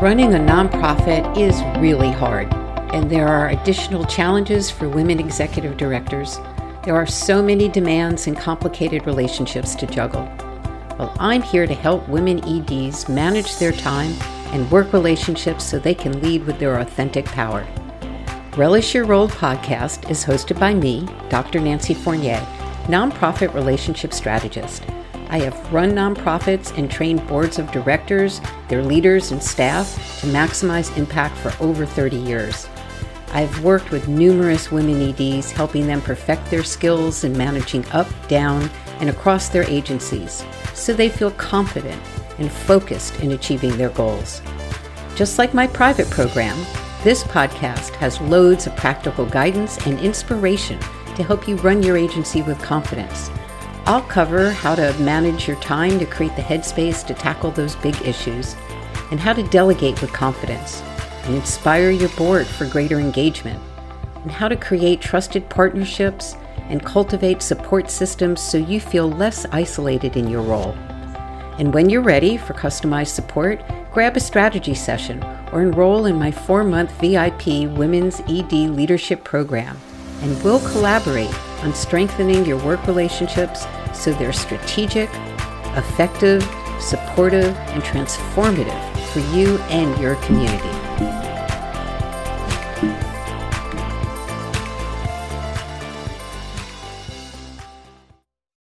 Running a nonprofit is really hard, and there are additional challenges for women executive directors. There are so many demands and complicated relationships to juggle. Well, I'm here to help women EDs manage their time and work relationships so they can lead with their authentic power. Relish Your Role podcast is hosted by me, Dr. Nancy Fournier, nonprofit relationship strategist. I have run nonprofits and trained boards of directors, their leaders, and staff to maximize impact for over 30 years. I've worked with numerous women EDs, helping them perfect their skills in managing up, down, and across their agencies so they feel confident and focused in achieving their goals. Just like my private program, this podcast has loads of practical guidance and inspiration to help you run your agency with confidence. I'll cover how to manage your time to create the headspace to tackle those big issues, and how to delegate with confidence, and inspire your board for greater engagement, and how to create trusted partnerships and cultivate support systems so you feel less isolated in your role. And when you're ready for customized support, grab a strategy session or enroll in my four month VIP Women's ED Leadership Program, and we'll collaborate on strengthening your work relationships so they're strategic, effective, supportive, and transformative for you and your community.